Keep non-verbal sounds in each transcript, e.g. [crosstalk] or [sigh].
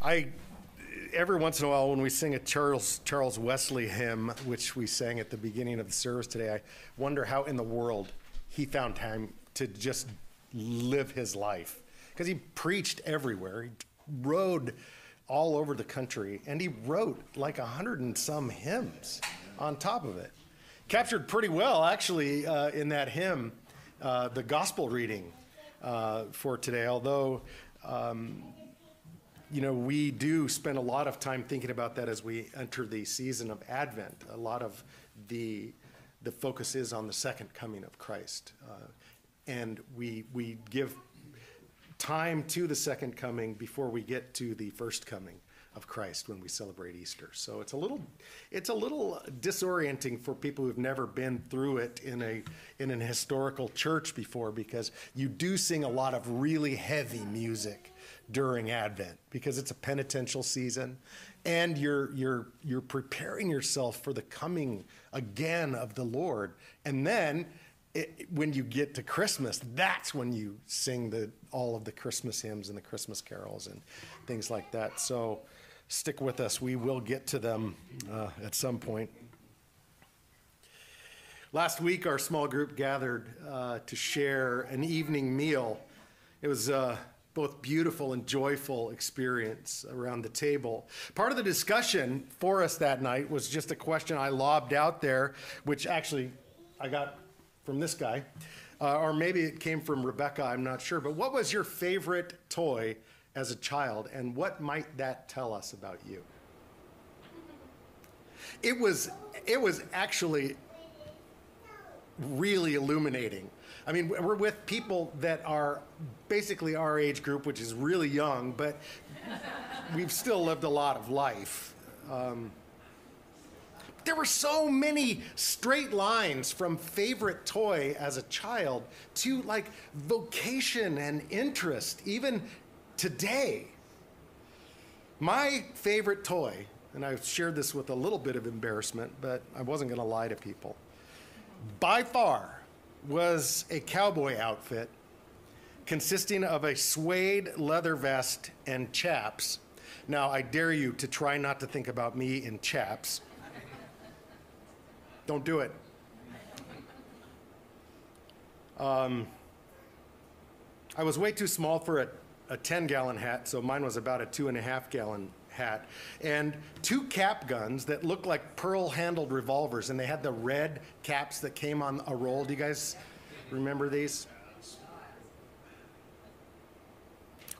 I every once in a while when we sing a Charles Charles Wesley hymn, which we sang at the beginning of the service today, I wonder how in the world he found time to just live his life because he preached everywhere. He rode all over the country, and he wrote like a hundred and some hymns on top of it. Captured pretty well, actually, uh, in that hymn, uh, the gospel reading uh, for today. Although um, you know, we do spend a lot of time thinking about that as we enter the season of Advent. A lot of the the focus is on the second coming of Christ, uh, and we we give time to the second coming before we get to the first coming of Christ when we celebrate Easter. So it's a little it's a little disorienting for people who've never been through it in a in an historical church before because you do sing a lot of really heavy music during Advent because it's a penitential season and you're you're you're preparing yourself for the coming again of the Lord. And then it, when you get to Christmas, that's when you sing the all of the Christmas hymns and the Christmas carols and things like that. So stick with us. We will get to them uh, at some point. Last week, our small group gathered uh, to share an evening meal. It was uh, both beautiful and joyful experience around the table. Part of the discussion for us that night was just a question I lobbed out there, which actually I got from this guy, uh, or maybe it came from Rebecca, I'm not sure. But what was your favorite toy as a child, and what might that tell us about you? It was, it was actually really illuminating I mean, we're with people that are basically our age group, which is really young, but we've still lived a lot of life. Um, there were so many straight lines from favorite toy as a child to like vocation and interest, even today. My favorite toy, and I've shared this with a little bit of embarrassment, but I wasn't going to lie to people. By far, was a cowboy outfit consisting of a suede leather vest and chaps. Now, I dare you to try not to think about me in chaps. Don't do it. Um, I was way too small for a, a 10 gallon hat, so mine was about a two and a half gallon hat, and two cap guns that looked like pearl handled revolvers, and they had the red caps that came on a roll. Do you guys remember these?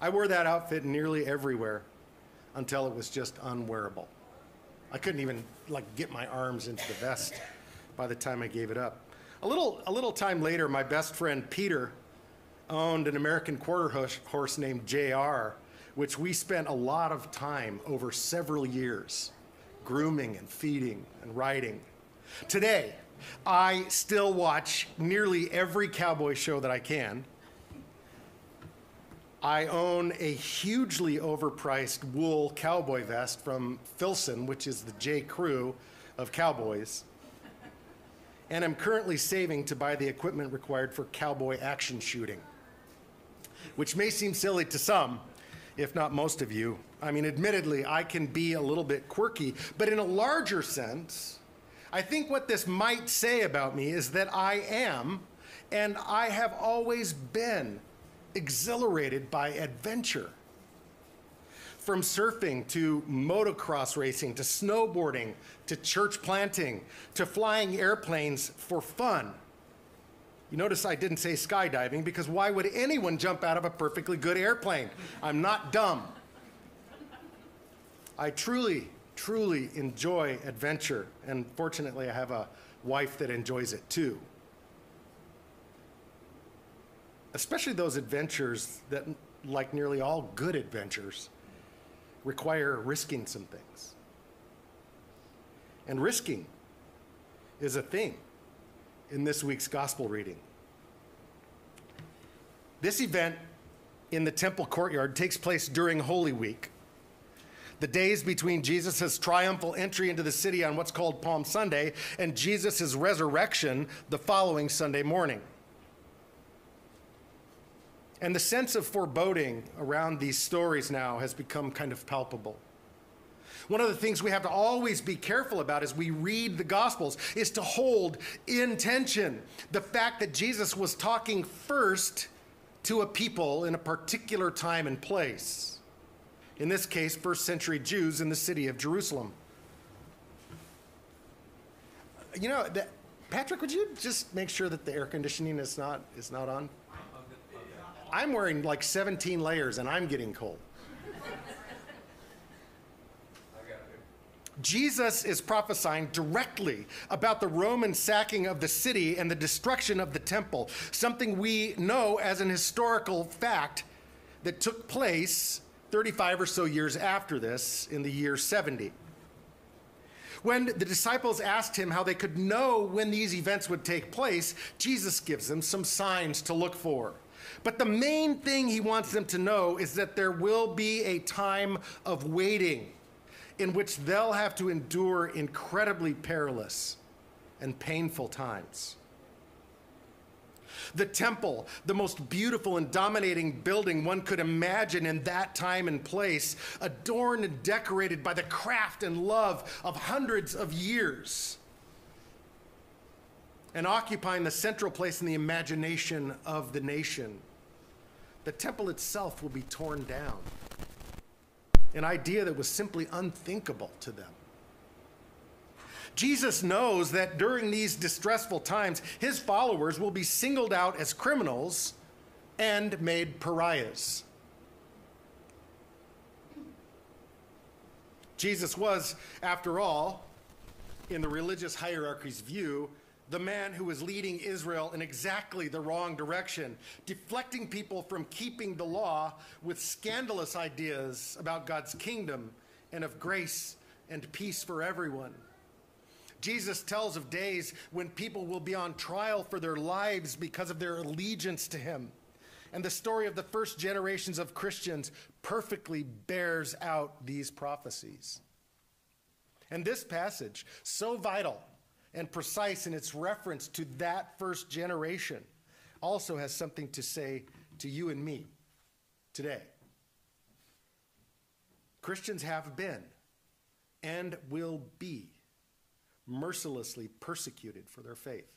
I wore that outfit nearly everywhere until it was just unwearable. I couldn't even like get my arms into the vest by the time I gave it up. A little, a little time later, my best friend Peter owned an American quarter horse named JR which we spent a lot of time over several years grooming and feeding and riding. Today, I still watch nearly every cowboy show that I can. I own a hugely overpriced wool cowboy vest from Filson, which is the J. Crew of cowboys. And I'm currently saving to buy the equipment required for cowboy action shooting, which may seem silly to some, if not most of you. I mean, admittedly, I can be a little bit quirky, but in a larger sense, I think what this might say about me is that I am, and I have always been, exhilarated by adventure. From surfing to motocross racing to snowboarding to church planting to flying airplanes for fun. You notice I didn't say skydiving because why would anyone jump out of a perfectly good airplane? I'm not dumb. I truly, truly enjoy adventure, and fortunately, I have a wife that enjoys it too. Especially those adventures that, like nearly all good adventures, require risking some things. And risking is a thing in this week's gospel reading. This event in the temple courtyard takes place during Holy Week, the days between Jesus' triumphal entry into the city on what's called Palm Sunday and Jesus' resurrection the following Sunday morning. And the sense of foreboding around these stories now has become kind of palpable. One of the things we have to always be careful about as we read the Gospels is to hold in tension the fact that Jesus was talking first to a people in a particular time and place. In this case, first century Jews in the city of Jerusalem. You know, that, Patrick, would you just make sure that the air conditioning is not is not on? I'm wearing like 17 layers and I'm getting cold. Jesus is prophesying directly about the Roman sacking of the city and the destruction of the temple, something we know as an historical fact that took place 35 or so years after this in the year 70. When the disciples asked him how they could know when these events would take place, Jesus gives them some signs to look for. But the main thing he wants them to know is that there will be a time of waiting in which they'll have to endure incredibly perilous and painful times. The temple, the most beautiful and dominating building one could imagine in that time and place, adorned and decorated by the craft and love of hundreds of years, and occupying the central place in the imagination of the nation. The temple itself will be torn down an idea that was simply unthinkable to them. Jesus knows that during these distressful times, his followers will be singled out as criminals and made pariahs. Jesus was, after all, in the religious hierarchy's view, the man who was leading Israel in exactly the wrong direction, deflecting people from keeping the law with scandalous ideas about God's kingdom and of grace and peace for everyone. Jesus tells of days when people will be on trial for their lives because of their allegiance to him. And the story of the first generations of Christians perfectly bears out these prophecies. And this passage, so vital and precise in its reference to that first generation, also has something to say to you and me today. Christians have been and will be mercilessly persecuted for their faith.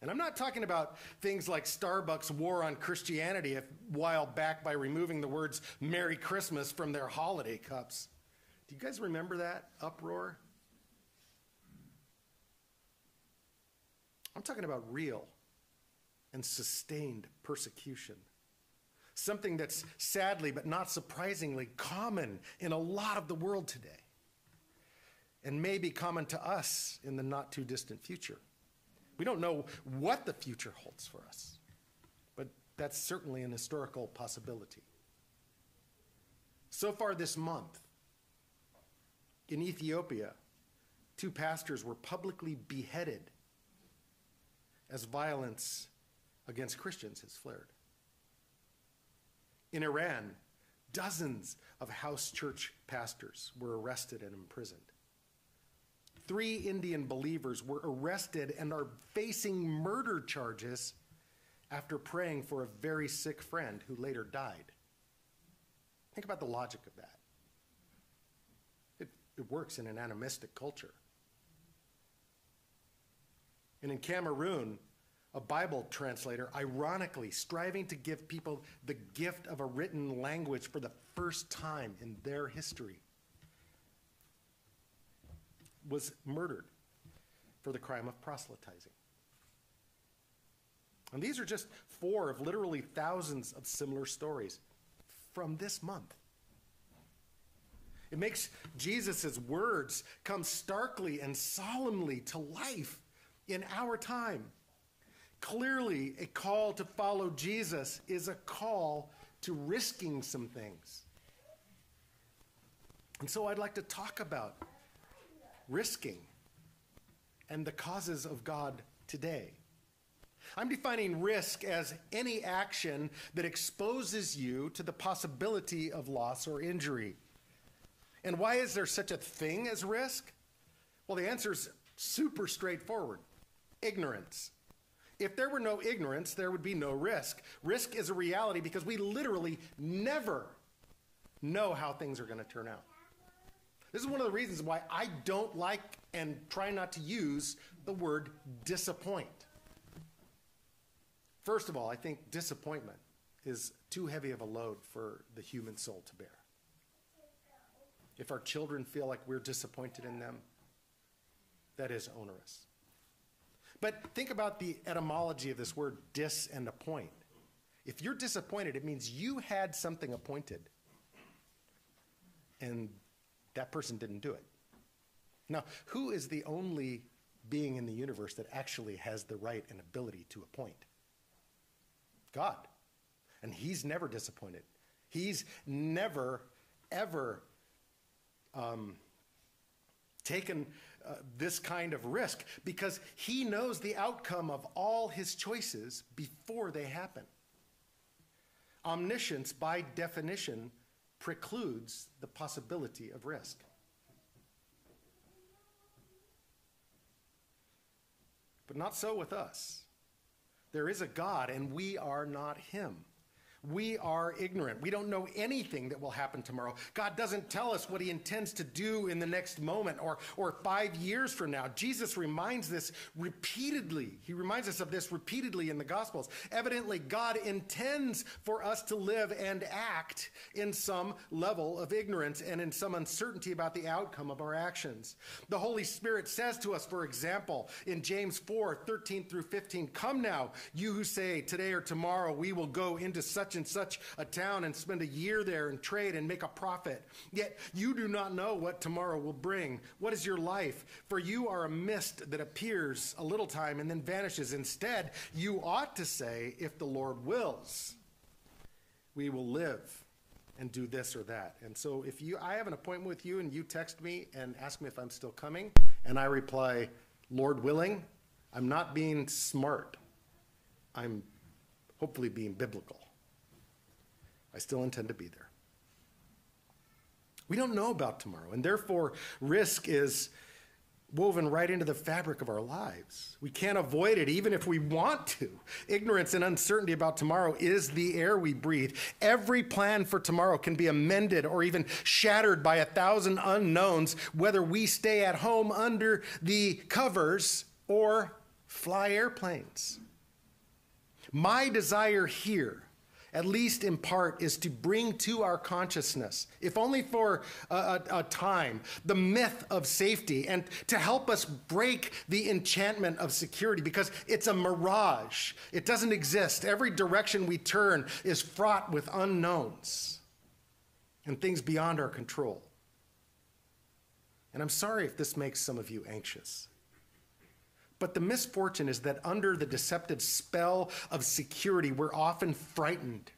And I'm not talking about things like Starbucks' war on Christianity a while back by removing the words Merry Christmas from their holiday cups. Do you guys remember that uproar? I'm talking about real and sustained persecution. Something that's sadly, but not surprisingly, common in a lot of the world today. And may be common to us in the not too distant future. We don't know what the future holds for us, but that's certainly an historical possibility. So far this month, in Ethiopia, two pastors were publicly beheaded as violence against Christians has flared. In Iran, dozens of house church pastors were arrested and imprisoned. Three Indian believers were arrested and are facing murder charges after praying for a very sick friend who later died. Think about the logic of that. It, it works in an animistic culture. And in Cameroon, a Bible translator, ironically striving to give people the gift of a written language for the first time in their history, was murdered for the crime of proselytizing. And these are just four of literally thousands of similar stories from this month. It makes Jesus' words come starkly and solemnly to life in our time. Clearly, a call to follow Jesus is a call to risking some things. And so I'd like to talk about risking and the causes of God today. I'm defining risk as any action that exposes you to the possibility of loss or injury. And why is there such a thing as risk? Well, the answer is super straightforward ignorance. If there were no ignorance, there would be no risk. Risk is a reality because we literally never know how things are going to turn out. This is one of the reasons why I don't like and try not to use the word disappoint. First of all, I think disappointment is too heavy of a load for the human soul to bear. If our children feel like we're disappointed in them, that is onerous. But think about the etymology of this word dis and appoint. If you're disappointed, it means you had something appointed and that person didn't do it. Now, who is the only being in the universe that actually has the right and ability to appoint? God. And He's never disappointed. He's never, ever um, taken uh, this kind of risk because He knows the outcome of all His choices before they happen. Omniscience, by definition, precludes the possibility of risk. But not so with us. There is a God, and we are not Him. We are ignorant. We don't know anything that will happen tomorrow. God doesn't tell us what he intends to do in the next moment or, or five years from now. Jesus reminds this repeatedly. He reminds us of this repeatedly in the Gospels. Evidently, God intends for us to live and act in some level of ignorance and in some uncertainty about the outcome of our actions. The Holy Spirit says to us, for example, in James 4 13 through 15, Come now, you who say, Today or tomorrow we will go into such such and such a town and spend a year there and trade and make a profit. Yet you do not know what tomorrow will bring. What is your life? For you are a mist that appears a little time and then vanishes. Instead, you ought to say, if the Lord wills, we will live and do this or that. And so if you I have an appointment with you and you text me and ask me if I'm still coming and I reply, Lord willing, I'm not being smart. I'm hopefully being biblical. I still intend to be there. We don't know about tomorrow, and therefore, risk is woven right into the fabric of our lives. We can't avoid it even if we want to. Ignorance and uncertainty about tomorrow is the air we breathe. Every plan for tomorrow can be amended or even shattered by a thousand unknowns, whether we stay at home under the covers or fly airplanes. My desire here at least in part, is to bring to our consciousness, if only for a, a, a, time, the myth of safety and to help us break the enchantment of security because it's a mirage. It doesn't exist. Every direction we turn is fraught with unknowns and things beyond our control. And I'm sorry if this makes some of you anxious. But the misfortune is that under the deceptive spell of security, we're often frightened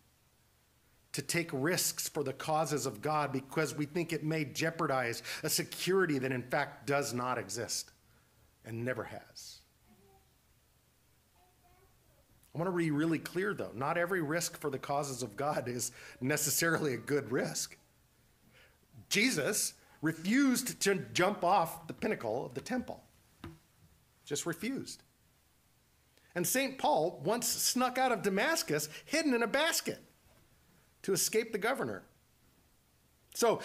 to take risks for the causes of God because we think it may jeopardize a security that in fact does not exist and never has. I want to be really clear though not every risk for the causes of God is necessarily a good risk. Jesus refused to jump off the pinnacle of the temple just refused. And St. Paul once snuck out of Damascus hidden in a basket to escape the governor. So,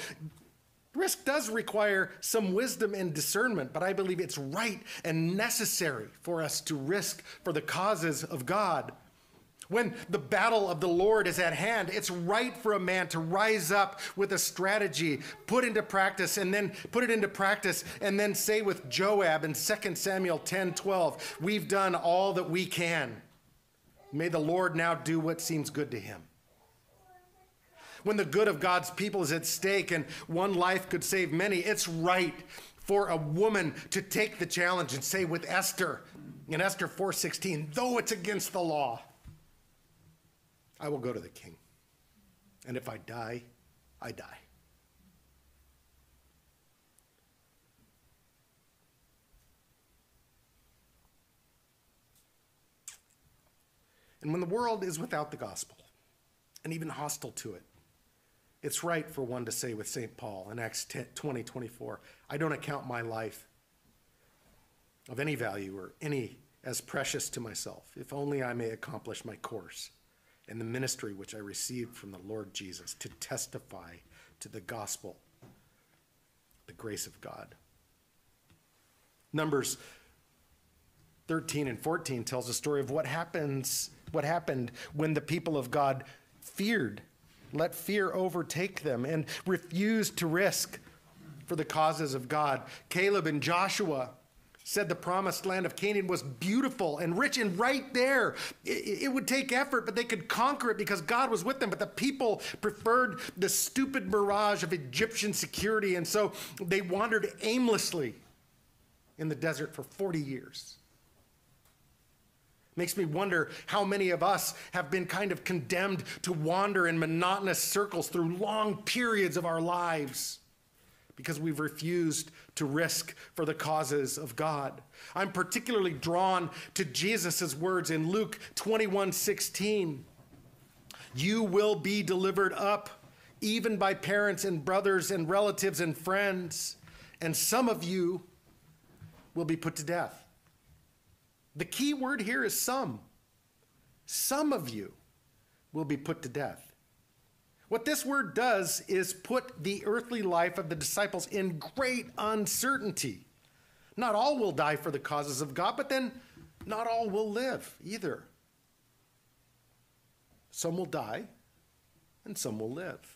risk does require some wisdom and discernment, but I believe it's right and necessary for us to risk for the causes of God when the battle of the Lord is at hand, it's right for a man to rise up with a strategy, put into practice, and then put it into practice, and then say with Joab in 2 Samuel 10 12, We've done all that we can. May the Lord now do what seems good to him. When the good of God's people is at stake and one life could save many, it's right for a woman to take the challenge and say with Esther in Esther 4:16, though it's against the law, I will go to the king. And if I die, I die. And when the world is without the gospel and even hostile to it, it's right for one to say with St. Paul in Acts 20 24, I don't account my life of any value or any as precious to myself, if only I may accomplish my course and the ministry which I received from the Lord Jesus to testify to the gospel, the grace of God. Numbers 13 and 14 tells a story of what happens what happened when the people of God feared let fear overtake them and refused to risk for the causes of God. Caleb and Joshua said the promised land of Canaan was beautiful and rich, and right there, it, it, would take effort, but they could conquer it because God was with them. But the people preferred the stupid mirage of Egyptian security, and so they wandered aimlessly in the desert for 40 years. Makes me wonder how many of us have been kind of condemned to wander in monotonous circles through long periods of our lives because we've refused to risk for the causes of God. I'm particularly drawn to Jesus' words in Luke 21 16. You will be delivered up, even by parents and brothers and relatives and friends, and some of you will be put to death. The key word here is some. Some of you will be put to death. What this word does is put the earthly life of the disciples in great uncertainty. Not all will die for the causes of God, but then not all will live either. Some will die, and some will live.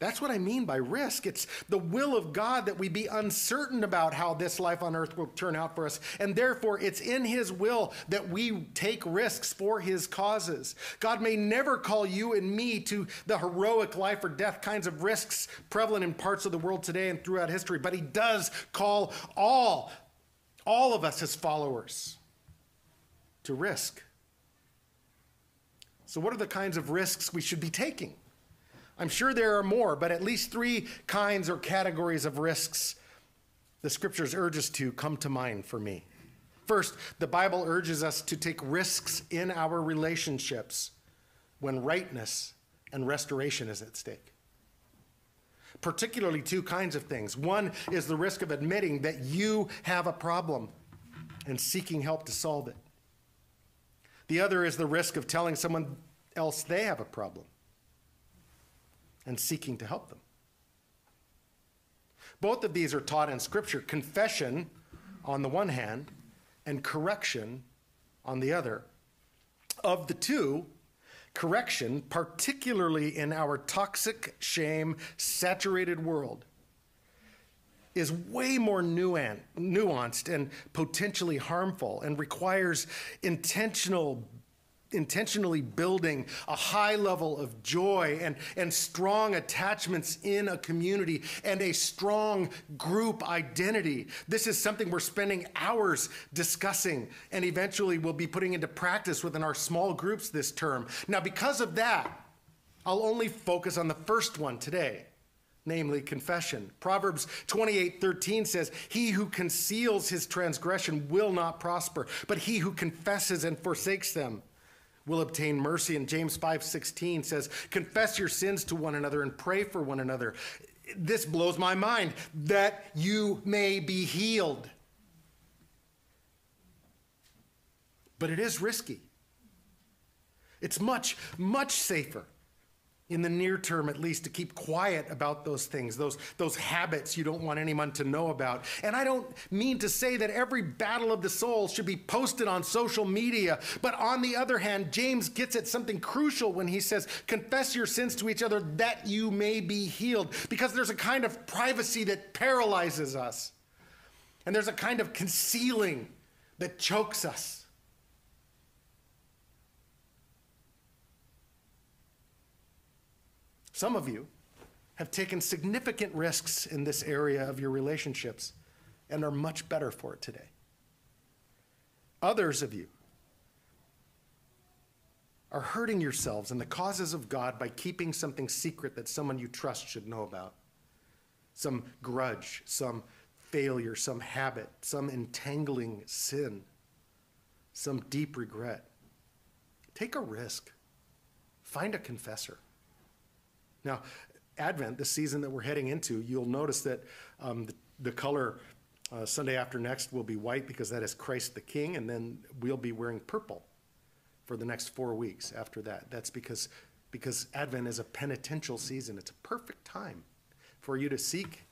That's what I mean by risk. It's the will of God that we be uncertain about how this life on earth will turn out for us. And therefore, it's in His will that we take risks for His causes. God may never call you and me to the heroic life or death kinds of risks prevalent in parts of the world today and throughout history, but He does call all, all of us as followers to risk. So, what are the kinds of risks we should be taking? I'm sure there are more, but at least three kinds or categories of risks the scriptures urge us to come to mind for me. First, the Bible urges us to take risks in our relationships when rightness and restoration is at stake. Particularly, two kinds of things. One is the risk of admitting that you have a problem and seeking help to solve it. The other is the risk of telling someone else they have a problem and seeking to help them. Both of these are taught in Scripture confession on the one hand, and correction on the other. Of the two, correction, particularly in our toxic, shame saturated world, is way more nuanced and potentially harmful and requires intentional intentionally building a high level of joy and, and strong attachments in a community and a strong group identity. This is something we're spending hours discussing and eventually we'll be putting into practice within our small groups this term. Now, because of that, I'll only focus on the first one today namely confession. Proverbs 28 13 says, He who conceals his transgression will not prosper, but he who confesses and forsakes them will obtain mercy. And James 5:16 says, "Confess your sins to one another and pray for one another." This blows my mind that you may be healed. But it is risky. It's much, much safer in the near term at least to keep quiet about those things those those habits you don't want anyone to know about. And i don't mean to say that every battle of the soul should be posted on social media but on the other hand james gets at something crucial when he says confess your sins to each other that you may be healed because there's a kind of privacy that paralyzes us. And there's a kind of concealing that chokes us Some of you have taken significant risks in this area of your relationships and are much better for it today. Others of you are hurting yourselves and the causes of God by keeping something secret that someone you trust should know about. Some grudge, some failure, some habit, some entangling sin, some deep regret. Take a risk. Find a confessor. Now, Advent, the season that we're heading into, you'll notice that um, the, the color Uh, Sunday after next will be white because that is Christ the King, and then we'll be wearing purple for the next four weeks after that. That's because, because Advent is a penitential season. It's a perfect time for you to seek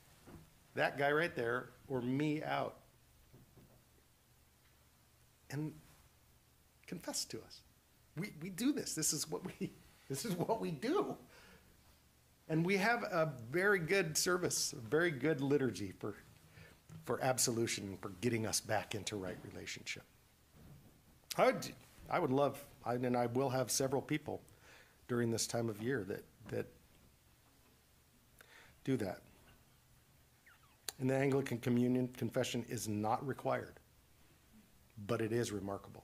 that guy right there or me out and confess to us. We, we do this. This is what we [laughs] this is what we do. And we have a very good service, a very good liturgy for, for absolution for getting us back into right relationship. I would, I would love, I, and I will have several people during this time of year that, that do that. And the Anglican Communion confession is not required, but it is remarkable.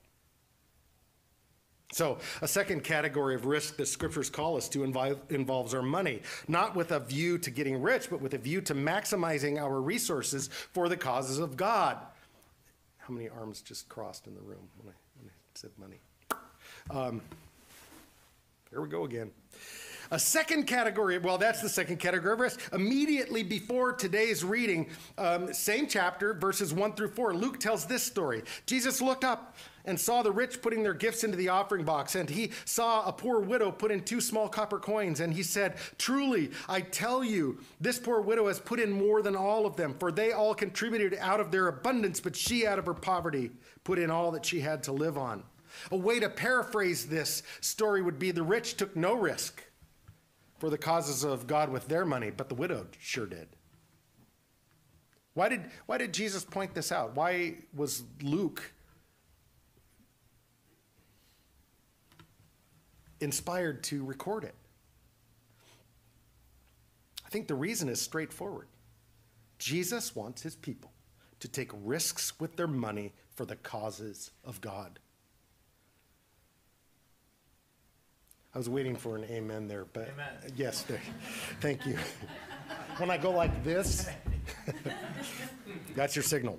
So, a second category of risk that scriptures call us to involves our money, not with a view to getting rich, but with a view to maximizing our resources for the causes of God. How many arms just crossed in the room when I, when I said money? Um, here we go again. A second category, well, that's the second category of risk. Immediately before today's reading, um, same chapter, verses 1 through 4, Luke tells this story. Jesus looked up and saw the rich putting their gifts into the offering box, and he saw a poor widow put in two small copper coins, and he said, Truly, I tell you, this poor widow has put in more than all of them, for they all contributed out of their abundance, but she, out of her poverty, put in all that she had to live on. A way to paraphrase this story would be the rich took no risk for the causes of God with their money, but the widow sure did. Why did, why did Jesus point this out? Why was Luke inspired to record it? I think the reason is straightforward. Jesus wants his people to take risks with their money for the causes of God. I was waiting for an amen there, but amen. yes, there, thank you. when I go like this, that's your signal.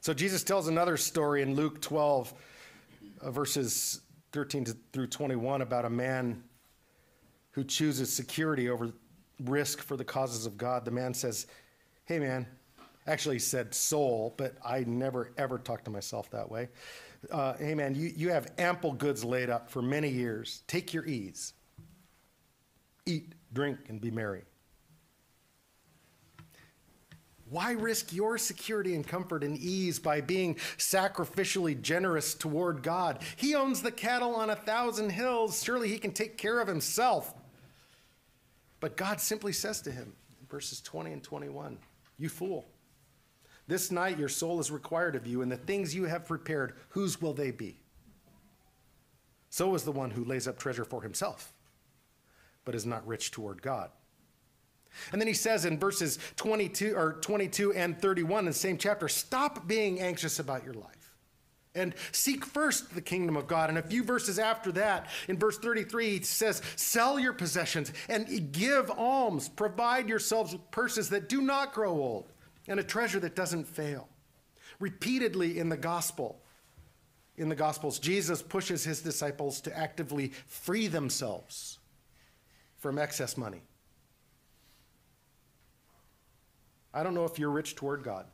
So Jesus tells another story in Luke 12, uh, verses 13 to, through 21, about a man who chooses security over risk for the causes of God. The man says, Hey, man, actually, he said soul, but I never ever talk to myself that way uh, hey man, you, you have ample goods laid up for many years. Take your ease. Eat, drink, and be merry. Why risk your security and comfort and ease by being sacrificially generous toward God? He owns the cattle on a thousand hills. Surely he can take care of himself. But God simply says to him, in verses 20 and 21, You fool. This night your soul is required of you, and the things you have prepared, whose will they be? So is the one who lays up treasure for himself, but is not rich toward God. And then he says in verses 22 or 22 and 31 in the same chapter, stop being anxious about your life and seek first the kingdom of God. And a few verses after that, in verse 33, he says, Sell your possessions and give alms. Provide yourselves with purses that do not grow old and a treasure that doesn't fail. Repeatedly in the gospel, in the gospels, Jesus pushes his disciples to actively free themselves from excess money. I don't know if you're rich toward God,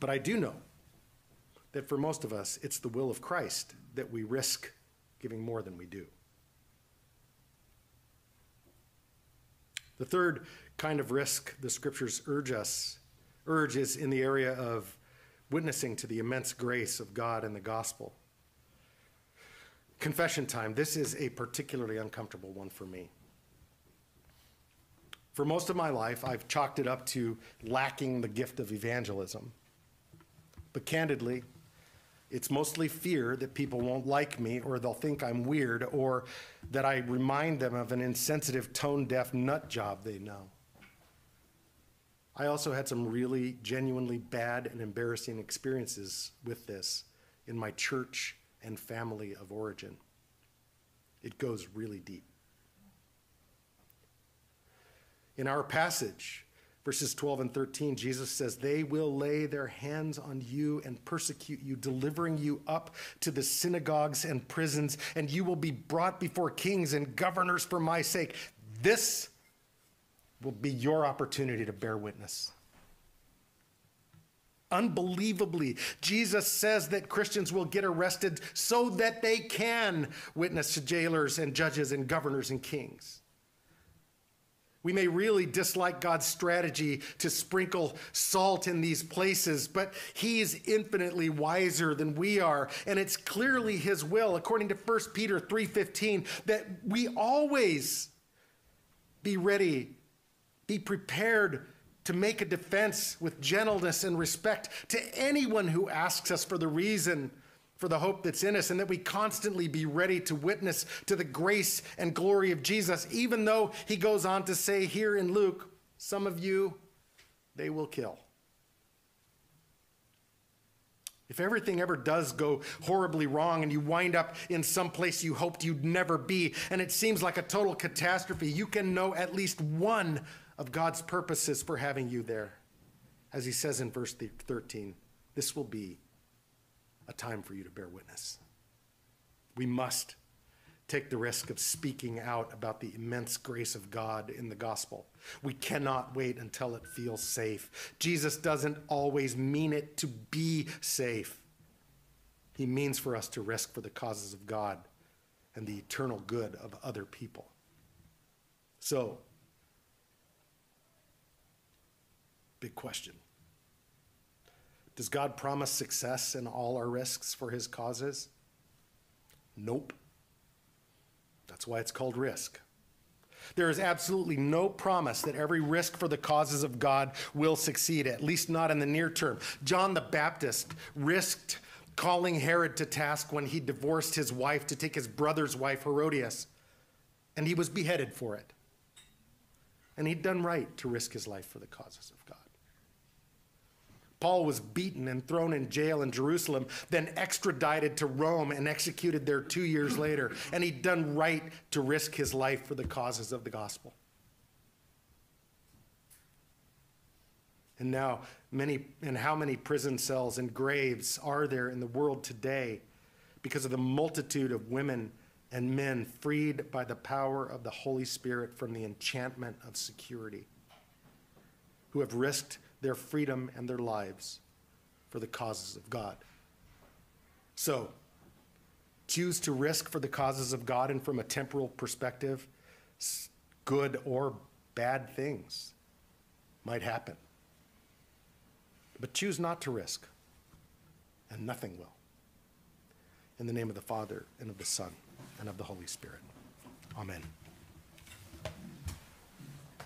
but I do know that for most of us, it's the will of Christ that we risk giving more than we do. The third kind of risk the scriptures urge us, urge is in the area of witnessing to the immense grace of God and the gospel. Confession time. This is a particularly uncomfortable one for me. For most of my life, I've chalked it up to lacking the gift of evangelism. But candidly, it's mostly fear that people won't like me or they'll think I'm weird or that I remind them of an insensitive, tone deaf nut job they know. I also had some really genuinely bad and embarrassing experiences with this in my church and family of origin. It goes really deep. In our passage, Verses 12 and 13, Jesus says, They will lay their hands on you and persecute you, delivering you up to the synagogues and prisons, and you will be brought before kings and governors for my sake. This will be your opportunity to bear witness. Unbelievably, Jesus says that Christians will get arrested so that they can witness to jailers and judges and governors and kings. We may really dislike God's strategy to sprinkle salt in these places, but He's infinitely wiser than we are, and it's clearly His will, according to 1 Peter 3:15, that we always be ready, be prepared to make a defense with gentleness and respect to anyone who asks us for the reason for the hope that's in us, and that we constantly be ready to witness to the grace and glory of Jesus, even though he goes on to say here in Luke, some of you they will kill. If everything ever does go horribly wrong and you wind up in some place you hoped you'd never be, and it seems like a total catastrophe, you can know at least one of God's purposes for having you there. As he says in verse 13, this will be a time for you to bear witness. We must take the risk of speaking out about the immense grace of God in the gospel. We cannot wait until it feels safe. Jesus doesn't always mean it to be safe, He means for us to risk for the causes of God and the eternal good of other people. So, Big question. Does God promise success in all our risks for his causes? Nope. That's why it's called risk. There is absolutely no promise that every risk for the causes of God will succeed, at least not in the near term. John the Baptist risked calling Herod to task when he divorced his wife to take his brother's wife, Herodias, and he was beheaded for it. And he'd done right to risk his life for the causes of God. Paul was beaten and thrown in jail in Jerusalem, then extradited to Rome and executed there two years later. And he'd done right to risk his life for the causes of the gospel. And now, many and how many prison cells and graves are there in the world today because of the multitude of women and men freed by the power of the Holy Spirit from the enchantment of security, who have risked their freedom and their lives for the causes of God. So, choose to risk for the causes of God and from a temporal perspective, good or bad things might happen. But choose not to risk, and nothing will. In the name of the Father, and of the Son, and of the Holy Spirit. Amen.